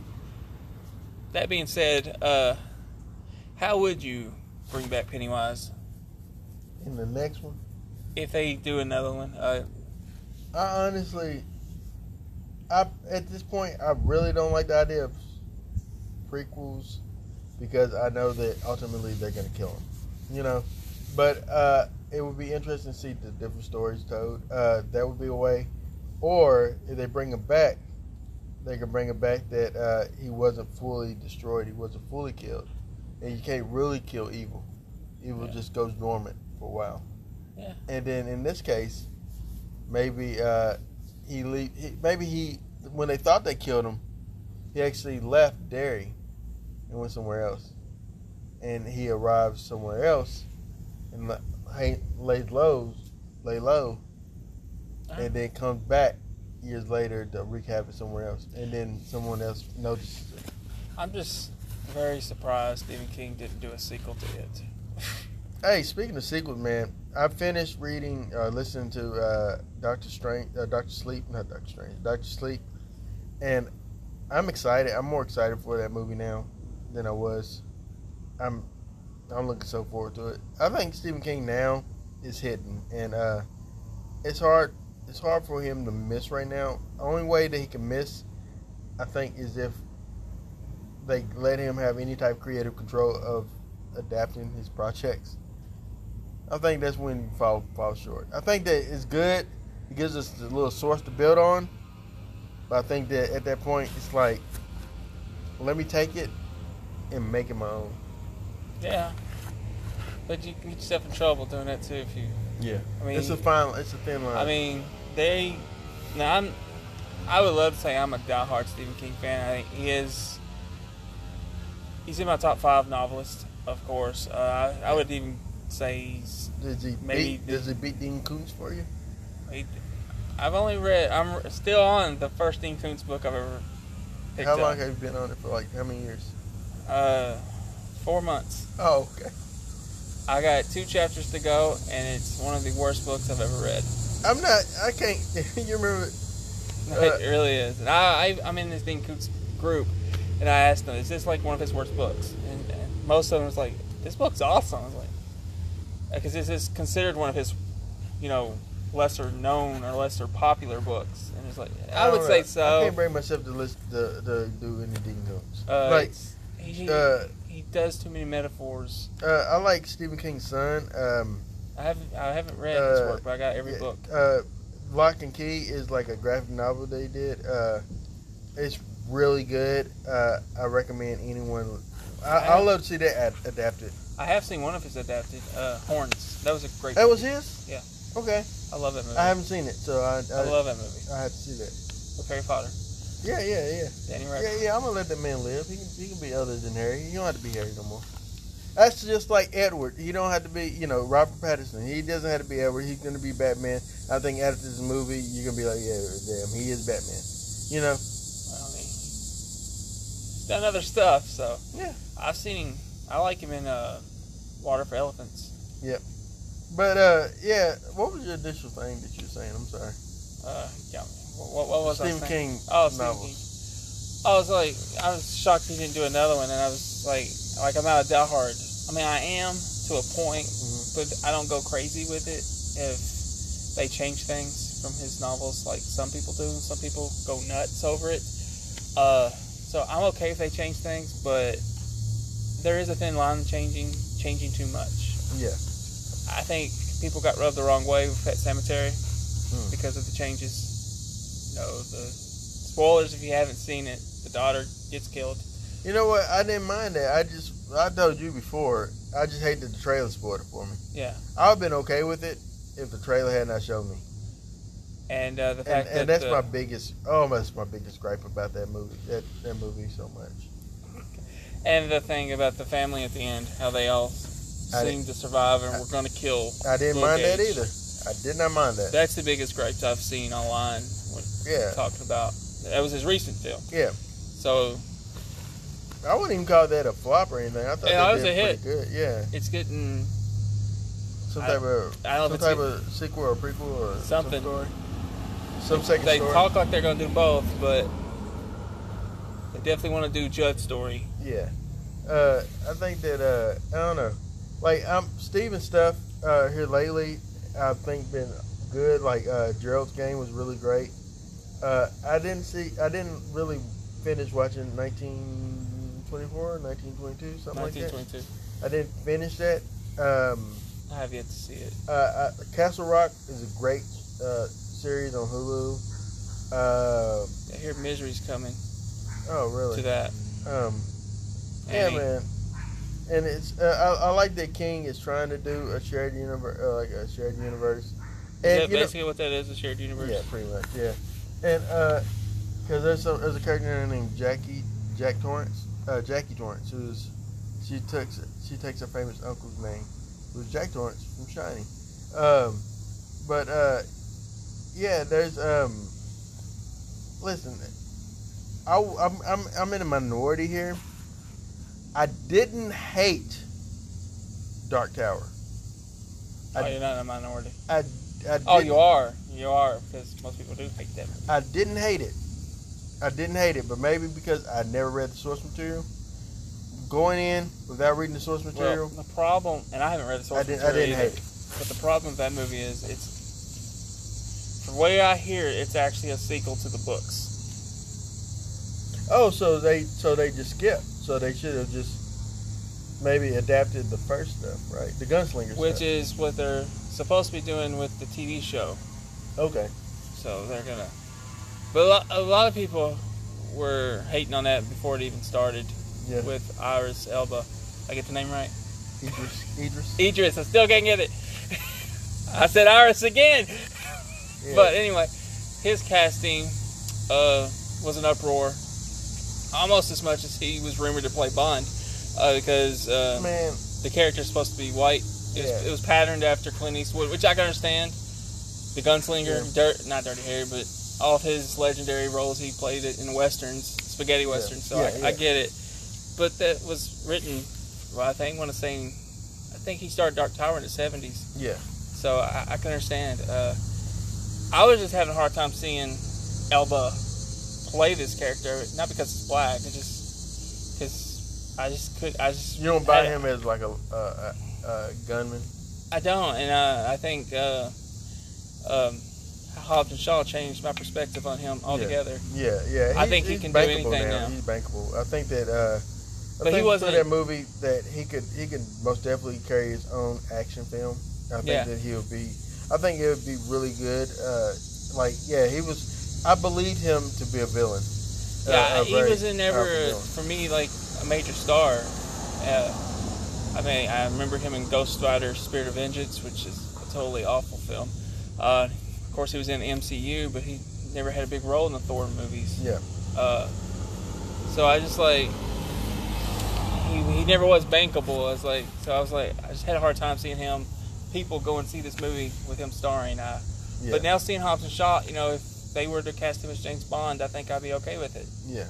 that being said, uh, how would you bring back Pennywise? in the next one. If they do another one, uh, I honestly, I at this point, I really don't like the idea of prequels because I know that ultimately they're gonna kill him. You know, but uh, it would be interesting to see the different stories told. Uh, that would be a way. Or if they bring him back, they can bring him back that uh, he wasn't fully destroyed, he wasn't fully killed, and you can't really kill evil. Evil Yeah. just goes dormant for a while. Yeah. And then in this case, maybe uh, he, le- he maybe he when they thought they killed him, he actually left Derry and went somewhere else, and he arrives somewhere else and la- hang, lays low, lay low, and then comes back years later to wreak havoc somewhere else, and then someone else notices it. I'm just very surprised Stephen King didn't do a sequel to it. Hey, speaking of sequels, man, I finished reading, uh, listening to uh, Doctor Strange, uh, Doctor Sleep, not Doctor Strange, Doctor Sleep, and I'm excited. I'm more excited for that movie now than I was. I'm, I'm looking so forward to it. I think Stephen King now is hitting, and uh, it's hard. It's hard for him to miss right now. Only way that he can miss, I think, is if they let him have any type of creative control of adapting his projects. I think that's when you fall fall short. I think that it's good. It gives us a little source to build on. But I think that at that point it's like let me take it and make it my own. Yeah. But you can get yourself in trouble doing that too if you. Yeah. I mean, it's a fine it's a thin line. I mean, they. Now I'm. I would love to say I'm a diehard Stephen King fan. I think he is. He's in my top five novelists, of course. Uh, I, I would even say he's. does he maybe beat does he beat Dean Koontz for you? He, I've only read. I'm still on the first Dean Koontz book I've ever picked How up. long have you been on it for like how many years? Uh, four months. Oh, okay. I got two chapters to go, and it's one of the worst books I've ever read. I'm not I can't [laughs] you remember [laughs] No, Uh, it really is. And I, I, I'm in this Dean Koontz group, and I asked them, "Is this like one of his worst books?" And, and most of them was like, "This book's awesome." I was like, "Because this is considered one of his, you know, lesser known or lesser popular books." And it's like, I, would don't say know. I can't bring myself to list the to do any Dean Koontz. Uh, like he, uh, he does too many metaphors. uh, I like Stephen King's son. Um, I haven't, I haven't read his uh, work, but I got every yeah, book. Uh, Locke and Key is like a graphic novel they did. Uh, it's really good. Uh, I recommend anyone. I, I love to see that ad- adapted. I have seen one of his adapted, uh, Horns. That was a great. That was his. Yeah. Okay. I love that movie. I haven't seen it, so I I I, love that movie. I have to see that. With Harry Potter, Yeah, yeah, yeah. Danny Yeah, Radcliffe. yeah. I'm gonna let that man live. He can, he can be other than Harry. You don't have to be Harry no more. That's just like Edward. He don't have to be, you know, Robert Pattinson. He doesn't have to be Edward. He's gonna be Batman. I think after this movie, you're gonna be like, yeah, damn, he is Batman. You know? Done other stuff, so Yeah. I've seen him. I like him in uh, Water for Elephants. Yep. But uh, yeah. What was your initial thing that you were saying? I'm sorry. Uh, yeah, what, what was Stephen I saying? King Oh, Stephen novels. King. I was like, I was shocked he didn't do another one, and I was like, like I'm not a diehard. I mean, I am to a point, Mhm. but I don't go crazy with it if they change things from his novels, like some people do. Some people go nuts over it. Uh, so I'm okay if they change things, but there is a thin line changing, changing too much. Yeah. I think people got rubbed the wrong way with Pet Sematary Hmm. because of the changes. You know, the spoilers if you haven't seen it. The daughter gets killed. You know what? I didn't mind that. I just, I told you before. I just hate that the trailer spoiled it for me. Yeah, I'd have been okay with it if the trailer had not shown me. And uh, the And, fact and that that's the, my biggest, oh, that's my biggest gripe about that movie. That that movie so much. and the thing about the family at the end, how they all I seem to survive and we're going to kill. I didn't mind that either. I did not mind that. That's the biggest gripes I've seen online when Yeah, talking about. That was his recent film. yeah. So I wouldn't even call that a flop or anything. I thought Yeah, that it was a pretty good. Yeah, it's getting some I- type of I don't some type it's of sequel or prequel or Something. Some, story. Some second they story. talk like they're going to do both, but they definitely want to do Judd's story. Yeah. Uh, I think that uh, I don't know. Like I'm Stephen stuff. uh, here lately, I think been good. Like uh, Gerald's game was really great. Uh, I didn't see. I didn't really finish watching 1924, 1922, something like that. 1922. I didn't finish that. Um, I have yet to see it. uh, uh, Castle Rock is a great uh, series on Hulu. Uh, I hear Misery's coming oh, really? to that. Um, yeah, And man. And it's uh, I, I like that King is trying to do a shared universe, uh, like a shared universe. Is that you know, basically what that is, a shared universe? yeah, pretty much, yeah. And uh, because there's some there's a character named Jackie Jack Torrance, uh, Jackie Torrance, who's she takes she takes her famous uncle's name, who's Jack Torrance from Shining. Um, but uh, yeah, there's um, listen, I, I'm I'm I'm in a minority here. I didn't hate Dark Tower. Oh, I- you're not in a minority. I, I Oh, you are. You are, because most people do hate that movie. I didn't hate it. I didn't hate it, but maybe because I never read the source material. Going in without reading the source Well, material, the problem, and I haven't read the source I didn't. I material didn't either, hate it. But the problem with that movie is it's, from the way I hear, it, it's actually a sequel to the books. Oh, so they so they just skipped. So they should have just maybe adapted the first stuff, right? The gunslinger which stuff. is what they're supposed to be doing with the TV show. okay. So they're gonna. But a lot, a lot of people were hating on that before it even started Yeah. with Iris Elba. I get the name right? Idris. Idris. Idris. I still can't get it. [laughs] I said Iris again. Yeah. But anyway, his casting uh, was an uproar, almost as much as he was rumored to play Bond, uh, because uh, man, the character's supposed to be white. It was, it was patterned after Clint Eastwood, which I can understand. The gunslinger, Yeah. dirt, not Dirty Harry, but all of his legendary roles he played it in westerns, spaghetti westerns. So Yeah, I, I get it. But that was written. Well, I think one of saying, I think he started Dark Tower in the seventies. yeah. So I, I can understand. Uh, I was just having a hard time seeing Elba play this character, not because it's black, it's just because I just could. I just You don't buy I, him as like a, a, gunman. I don't, and uh, I think uh, um, Hobbs and Shaw changed my perspective on him altogether. Yeah, yeah. I think he can do anything now. He's bankable. I think that. Uh, I But he think wasn't- for that movie that he could he could most definitely carry his own action film. I think Yeah. that he'll be. I think it would be really good. Uh, like yeah, he was. I believed him to be a villain. Uh, Yeah, a he was never powerful villain. for me like a major star. Uh, I mean, I remember him in Ghost Rider: Spirit of Vengeance, which is a totally awful film. Uh, of course, he was in the MCU, but he never had a big role in the Thor movies. Yeah. Uh, so I just like he, he never was bankable. I was like, so I was like, I just had a hard time seeing him. People go and see this movie with him starring. Uh, Yeah. But now seeing Hobbs and Shaw, you know, if they were to cast him as James Bond, I think I'd be okay with it. yeah.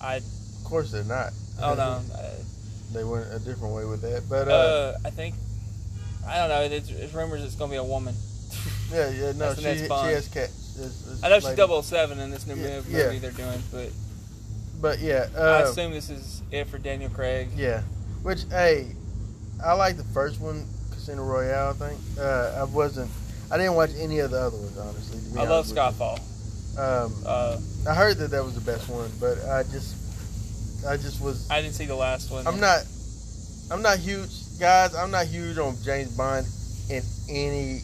I Of course they're not. oh [laughs] no, They went a different way with that, but uh, uh, uh, I think I don't know. It's, it's rumors it's gonna be a woman. [laughs] yeah, yeah. No, she she has cats. It's- it's I know she's lady. 007 in this new Yeah, movie yeah. they're doing, but But yeah, I uh, assume this is it for Daniel Craig. Yeah, which hey, I like the first one, Casino Royale. I think uh, I wasn't. I didn't watch any of the other ones honestly. I love Skyfall. Um, Uh, I heard that that was the best one, but I just, I just was. I didn't see the last one. I'm not. I'm not huge, guys. I'm not huge on James Bond in any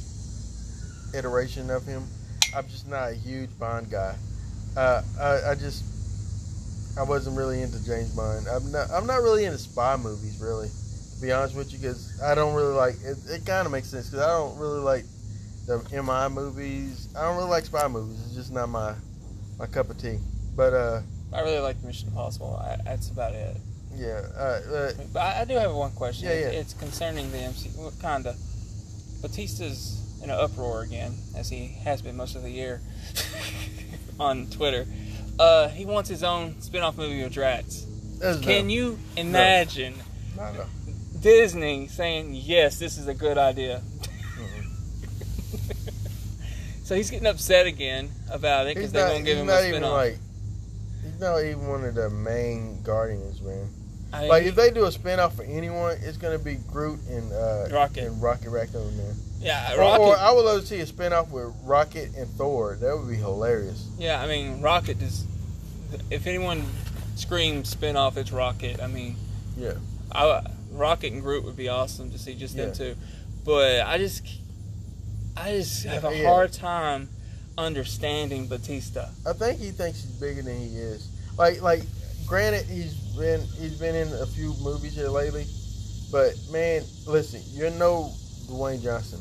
iteration of him. I'm just not a huge Bond guy. Uh, I, I just, I wasn't really into James Bond. I'm not. I'm not really into spy movies, really. Be honest with you, because I don't really like. It, it kind of makes sense because I don't really like the MI movies. I don't really like spy movies. It's just not my my cup of tea. But uh, I really like Mission Impossible. I, that's about it. yeah. Uh, But I, I do have one question. Yeah, It's- yeah. It's concerning the MC. Well, kinda. Batista's in an uproar again, as he has been most of the year [laughs] on Twitter. Uh, he wants his own spin-off movie with Drax. there's Can no, you imagine no, no. Disney saying, "Yes, this is a good idea"? [laughs] So he's getting upset again about it because they won't give him not a even spin-off. like he's not even one of the main guardians, man. I Like if they do a spin off for anyone, it's gonna be Groot and uh, Rocket. and Rocket Raccoon Man. yeah, Rocket. or I would love to see a spinoff with Rocket and Thor. That would be hilarious. yeah, I mean, Rocket does. If anyone screams spinoff, it's Rocket. I mean, Yeah. I, Rocket and Groot would be awesome to see just Yeah. them two. But I just, I just have a Yeah. hard time understanding Batista. I think he thinks he's bigger than he is. Like like granted he's been he's been in a few movies here lately, but man, listen, you're no Dwayne Johnson.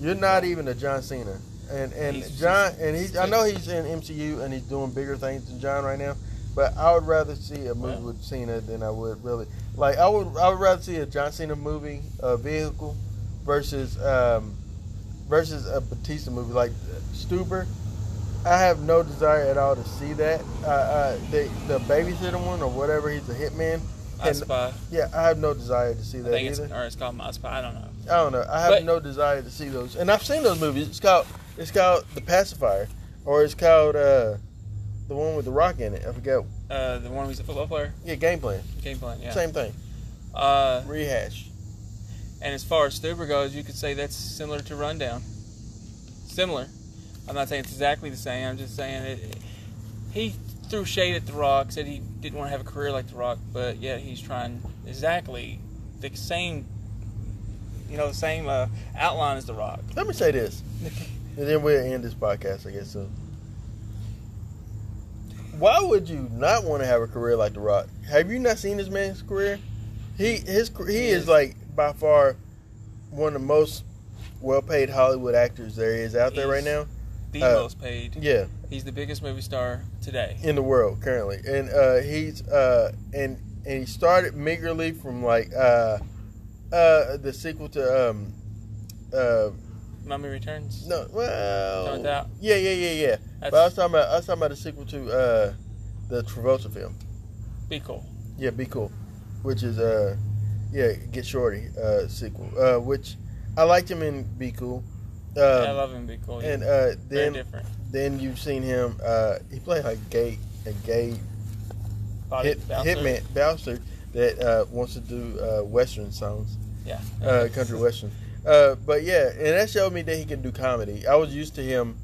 You're not even a John Cena. And and He's John and he's I know he's in MCU and he's doing bigger things than John right now, but I would rather see a movie Well. with Cena than I would really like I would I would rather see a John Cena movie, a vehicle versus um versus a Batista movie like Stuber. I have no desire at all to see that. Uh, uh, the the babysitter one or whatever, he's a hitman. I And- Spy. Yeah, I have no desire to see I that think it's either. or it's called My Spy. I don't know. I don't know. I have But- no desire to see those, and I've seen those movies. It's called it's called The Pacifier, or it's called uh, the one with the Rock in it. I forget. Uh, the one who's a football player. Yeah, Game Plan. Game plan. Yeah. Same thing. Uh, Rehash. and as far as Stuber goes, you could say that's similar to Rundown. Similar. I'm not saying it's exactly the same. I'm just saying it. He threw shade at The Rock, said he didn't want to have a career like The Rock, but yet he's trying exactly the same, you know, the same uh, outline as The Rock. Let me say this, [laughs] and then we'll end this podcast. I guess so. Why would you not want to have a career like The Rock? Have you not seen this man's career? He his he is like by far one of the most well-paid Hollywood actors there is out there right now. The Uh, most paid. Yeah, He's the biggest movie star today. in the world currently, and uh, he's uh, and and he started meagerly from like uh, uh, the sequel to um, uh, Mummy Returns. no well No yeah yeah yeah yeah. That's But I was talking about I was talking about the sequel to uh, the Travolta film. be cool. Yeah, be cool, which is uh, yeah, Get Shorty uh sequel. Uh, which I liked him in Be Cool. Um, I love him. Be cool. and uh, very then different. then you've seen him. Uh, he played like gay a gay Body hit, bouncer. hitman bouncer that uh, wants to do uh, western songs, Yeah. uh, country western. Uh, but yeah, and that showed me that he can do comedy. I was used to him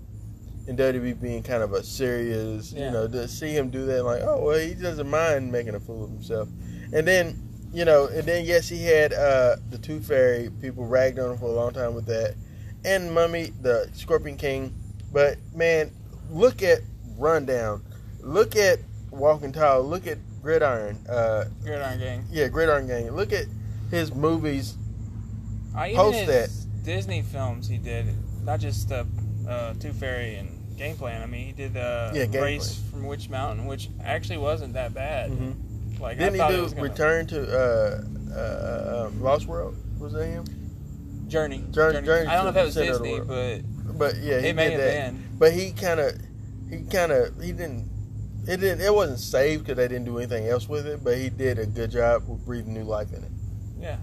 in WWE being kind of a serious, Yeah. you know, to see him do that, like, oh well, he doesn't mind making a fool of himself. And then, you know, and then yes, he had uh, the Tooth Fairy. People ragged on him for a long time with that, and Mummy, the Scorpion King. But man, look at Rundown. Look at Walking Tall. Look at Gridiron. Uh, Gridiron Gang. yeah, Gridiron Gang. Look at his movies. I even Post that. Disney films he did, not just uh, uh, Tooth Fairy and Game Plan. I mean, he did uh, Yeah, Race from Witch Mountain, which actually wasn't that bad. Like Didn't I thought he do was gonna, Return to uh, uh, um, Lost World? Was that him? Journey. Journey- Journey I don't know if that was the the Disney, but But yeah, he it may did have that. been. But he kind of, he kind of, he didn't. It didn't. It wasn't saved because they didn't do anything else with it. But he did a good job with breathing new life in it. Yeah.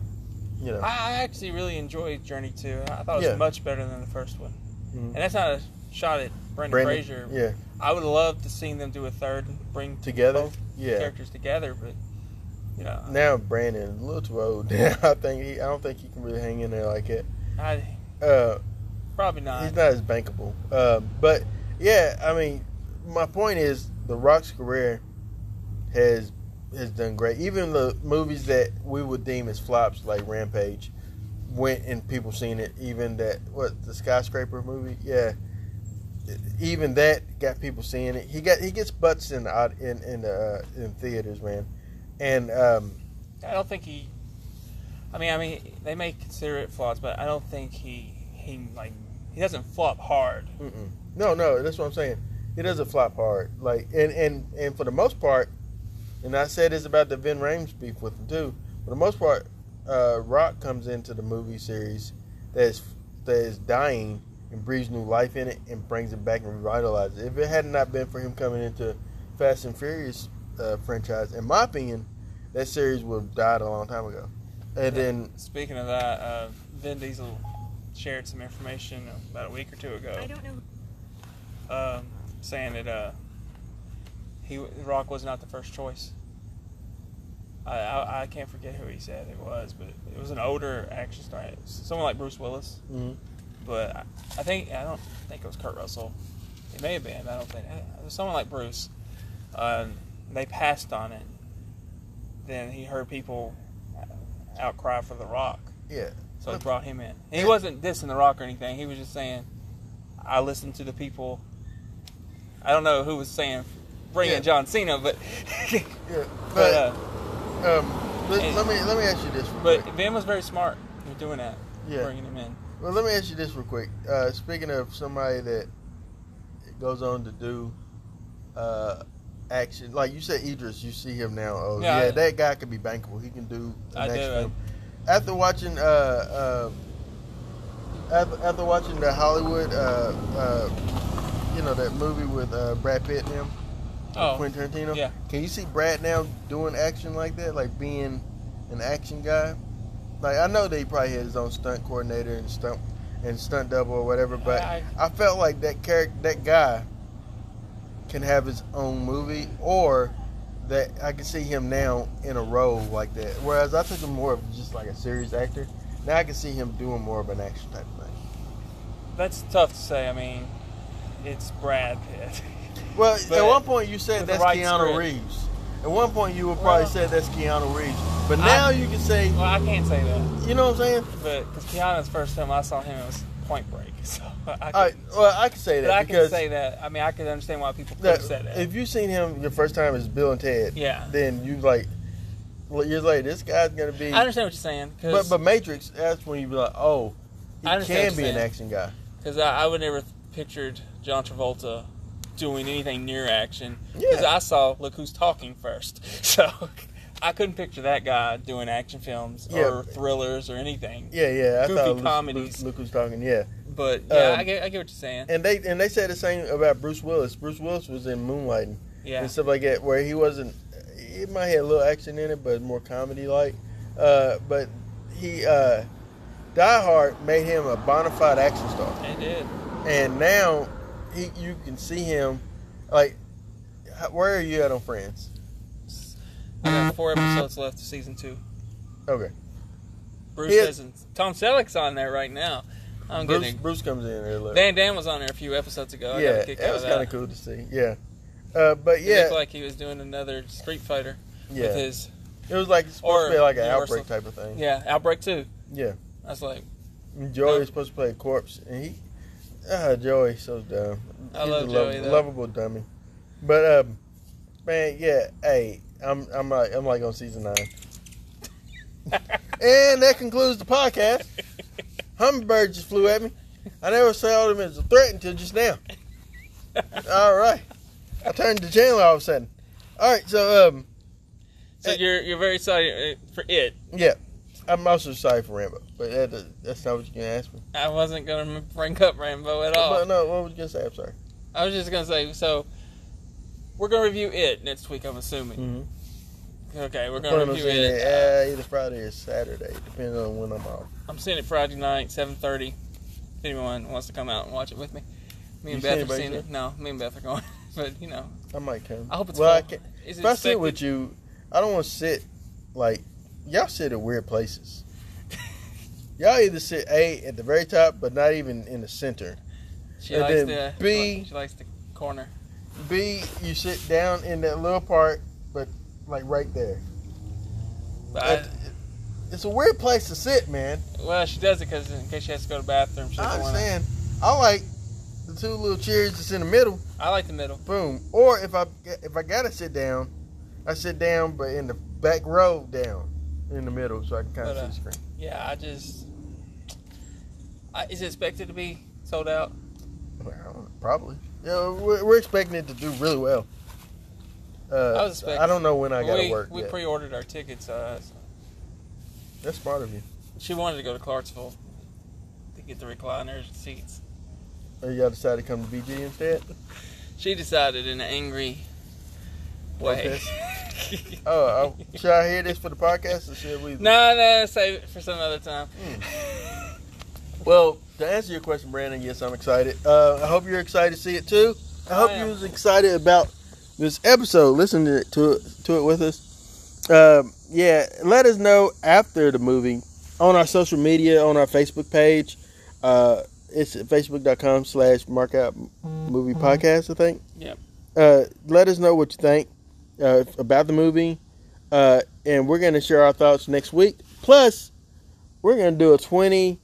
You know. I, actually really enjoyed Journey 2. I thought it was Yeah. much better than the first one. Mhm. And that's not a shot at Brendan, Brandon- Fraser. Yeah. I would love to see them do a third and bring Together. Yeah. characters together, but you know, Now Brandon a little too old. [laughs] I think he. I don't think he can really hang in there like it. I Uh, probably not. he's not as bankable. Um, but yeah, I mean, my point is the Rock's career has has done great. Even the movies that we would deem as flops, like Rampage, went and people seen it. Even that what the skyscraper movie, yeah. Even that got people seeing it. He got he gets butts in the in in the uh, in theaters, man. And um, I don't think he. I mean, I mean, they may consider it flaws, but I don't think he he like he doesn't flop hard. Mm-mm. No, no, that's what I'm saying. He doesn't flop hard. Like, and and and for the most part, and I said this about the Vin Rames beef with him too. For the most part, uh, Rock comes into the movie series that's that is dying and breathes new life in it and brings it back and revitalizes it. If it had not been for him coming into Fast and Furious uh, franchise, in my opinion, that series would have died a long time ago. And then, Speaking of that, uh, Vin Diesel shared some information about a week or two ago. I don't know. um, saying that uh, he Rock was not the first choice. I, I I can't forget who he said it was, but it was an older action star, someone like Bruce Willis. Mhm. But I, I think I don't think it was Kurt Russell. It may have been. I don't think it was someone like Bruce. Uh, they passed on it. Then he heard people outcry for The Rock, Yeah. so he brought him in. And he wasn't dissing The Rock or anything. He was just saying, "I listened to the people." I don't know who was saying bring Yeah. in John Cena, but Yeah. [laughs] but But uh, um, let, and- let me let me ask you this. Real but quick. Ben was very smart in doing that, Yeah. bringing him in. Well, let me ask you this real quick. Uh, speaking of somebody that goes on to do uh, action, like you said, Idris, you see him now. Oh, Yeah, yeah, I- that guy could be bankable. He can do an I action After watching, uh, uh, after, after watching the Hollywood, uh, uh, you know, that movie with uh, Brad Pitt and him, Oh, Quentin Tarantino. yeah. Can you see Brad now doing action like that, like being an action guy? Like I know that he probably had his own stunt coordinator and stunt and stunt double or whatever, but I, I- felt like that character, that guy, can have his own movie, or that I can see him now in a role like that. Whereas I took him more of just like a serious actor. Now I can see him doing more of an action type of thing. that's tough to say. I mean, it's Brad Pitt. [laughs] Well, But at one point you said that's right Keanu script. Reeves. At one point you would probably Well- say that's Keanu Reeves. But I- now you can say, well, I can't say that, you know what I'm saying? but because Keanu's first time I saw him, it was Point Break. [laughs] So I, could, right, well, I can say but that I can say that. I mean, I can understand why people could that- have said that. if you've seen him your first time as Bill and Ted, yeah, then you like, well, years later, this guy's gonna be. I understand what you're saying. but Because but Matrix, that's when you be like, oh, he I can be you're an action guy. I, I would never pictured John Travolta doing anything near action. Because Yeah. I saw Look Who's Talking first. [laughs] So I couldn't picture that guy doing action films Yeah. or thrillers or anything. Yeah, yeah. I Goofy comedies. Luke, Luke was talking. Yeah, But yeah, Um, I, get, I get what you're saying. and they and they said the same about Bruce Willis. Bruce Willis was in Moonlighting. Yeah. and stuff like that, where he wasn't. It might have a little action in it, but more comedy like. Uh, but he, uh, Die Hard made him a bona fide action star, It did. and now he, you can see him, like, where are you at on Friends? I got four episodes left of season two. Okay, Bruce he isn't. Tom Selleck's on there right now. I'm Bruce, getting. Bruce comes in there. Dan Dan was on there a few episodes ago. I yeah, that was kind of cool to see. Yeah, uh, but yeah, It yeah, looked like he was doing another Street Fighter yeah, with his it was like supposed or to be like an Universal. outbreak type of thing. yeah Outbreak Two. Yeah. I was like, Joey No. is supposed to play a corpse, and he, ah, Joey, so dumb. I He's love a Joey, though. lovable dummy. But um, man, yeah, hey, I'm I'm like I'm like on season nine, [laughs] and that concludes the podcast. Hummingbird just flew at me. I never saw them as a threat until just now. All right, I turned the channel all of a sudden. All right, so um, so you're you're very excited uh, for it. yeah, I'm also sorry for Rambo, but that, that's not what you can ask me. I wasn't gonna bring up Rambo at all. But no, what was you gonna say? I'm sorry. I was just gonna say so. We're gonna review it next week. I'm assuming. Mm-hmm. Okay, we're gonna on review it. it uh, either Friday or Saturday, depending on when I'm off. I'm seeing it Friday night, 7:30. If anyone wants to come out and watch it with me, me and You Beth are seeing it. No, me and Beth are going. [laughs] but you know, I might come. I hope it's well. I can, if I sit with you, I don't want to sit like y'all sit at weird places. [laughs] y'all either sit A at the very top, but not even in the center. She and likes then the B- She likes the corner. B, you sit down in that little part, but like right there. But I, it's a weird place to sit, man. well, she does it because in case she has to go to the bathroom, she I want to. I like the two little chairs that's in the middle. I like the middle. boom. Or if I if I gotta sit down, I sit down, but in the back row down in the middle, so I can kind of see uh, the screen. Yeah, I just. I, is it expected to be sold out? Well, probably. Yeah, we're, we're expecting it to do really well. Uh, I was expecting- I don't know when I gotta work we yet. pre-ordered our tickets. Uh, That's smart of you. she wanted to go to Clarksville to get the recliner seats. Or y'all decided to come to BG instead? She decided in an angry way. [laughs] Oh, I, should I hear this for the podcast or should we? no, no, save it for some other time. Well, to answer your question, Brandon, yes, I'm excited. Uh, I hope you're excited to see it too. I hope I you was excited about this episode. Listen to it, to it, to it with us. Um, yeah, let us know after the movie on our social media, on our Facebook page. Uh, it's facebook.com slash markout movie podcast, I think. Yep. Uh, let us know what you think uh, about the movie. Uh, and we're going to share our thoughts next week. Plus, we're going to do a 20,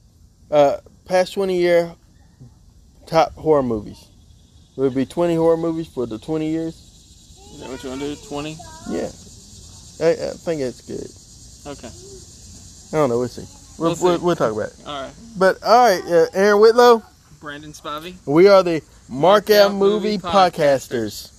uh, past 20 year top horror movies. It would be 20 horror movies for the 20 years. Is that what you want to do? 20? Yeah. I, I think it's good. Okay. I don't know. We'll see. We'll, We'll see. we'll, we'll talk about it. All right. But all right, uh, Aaron Whitlow, Brandon Spivey. we are the Mark Out Movie Movie Podcasters. Podcasters.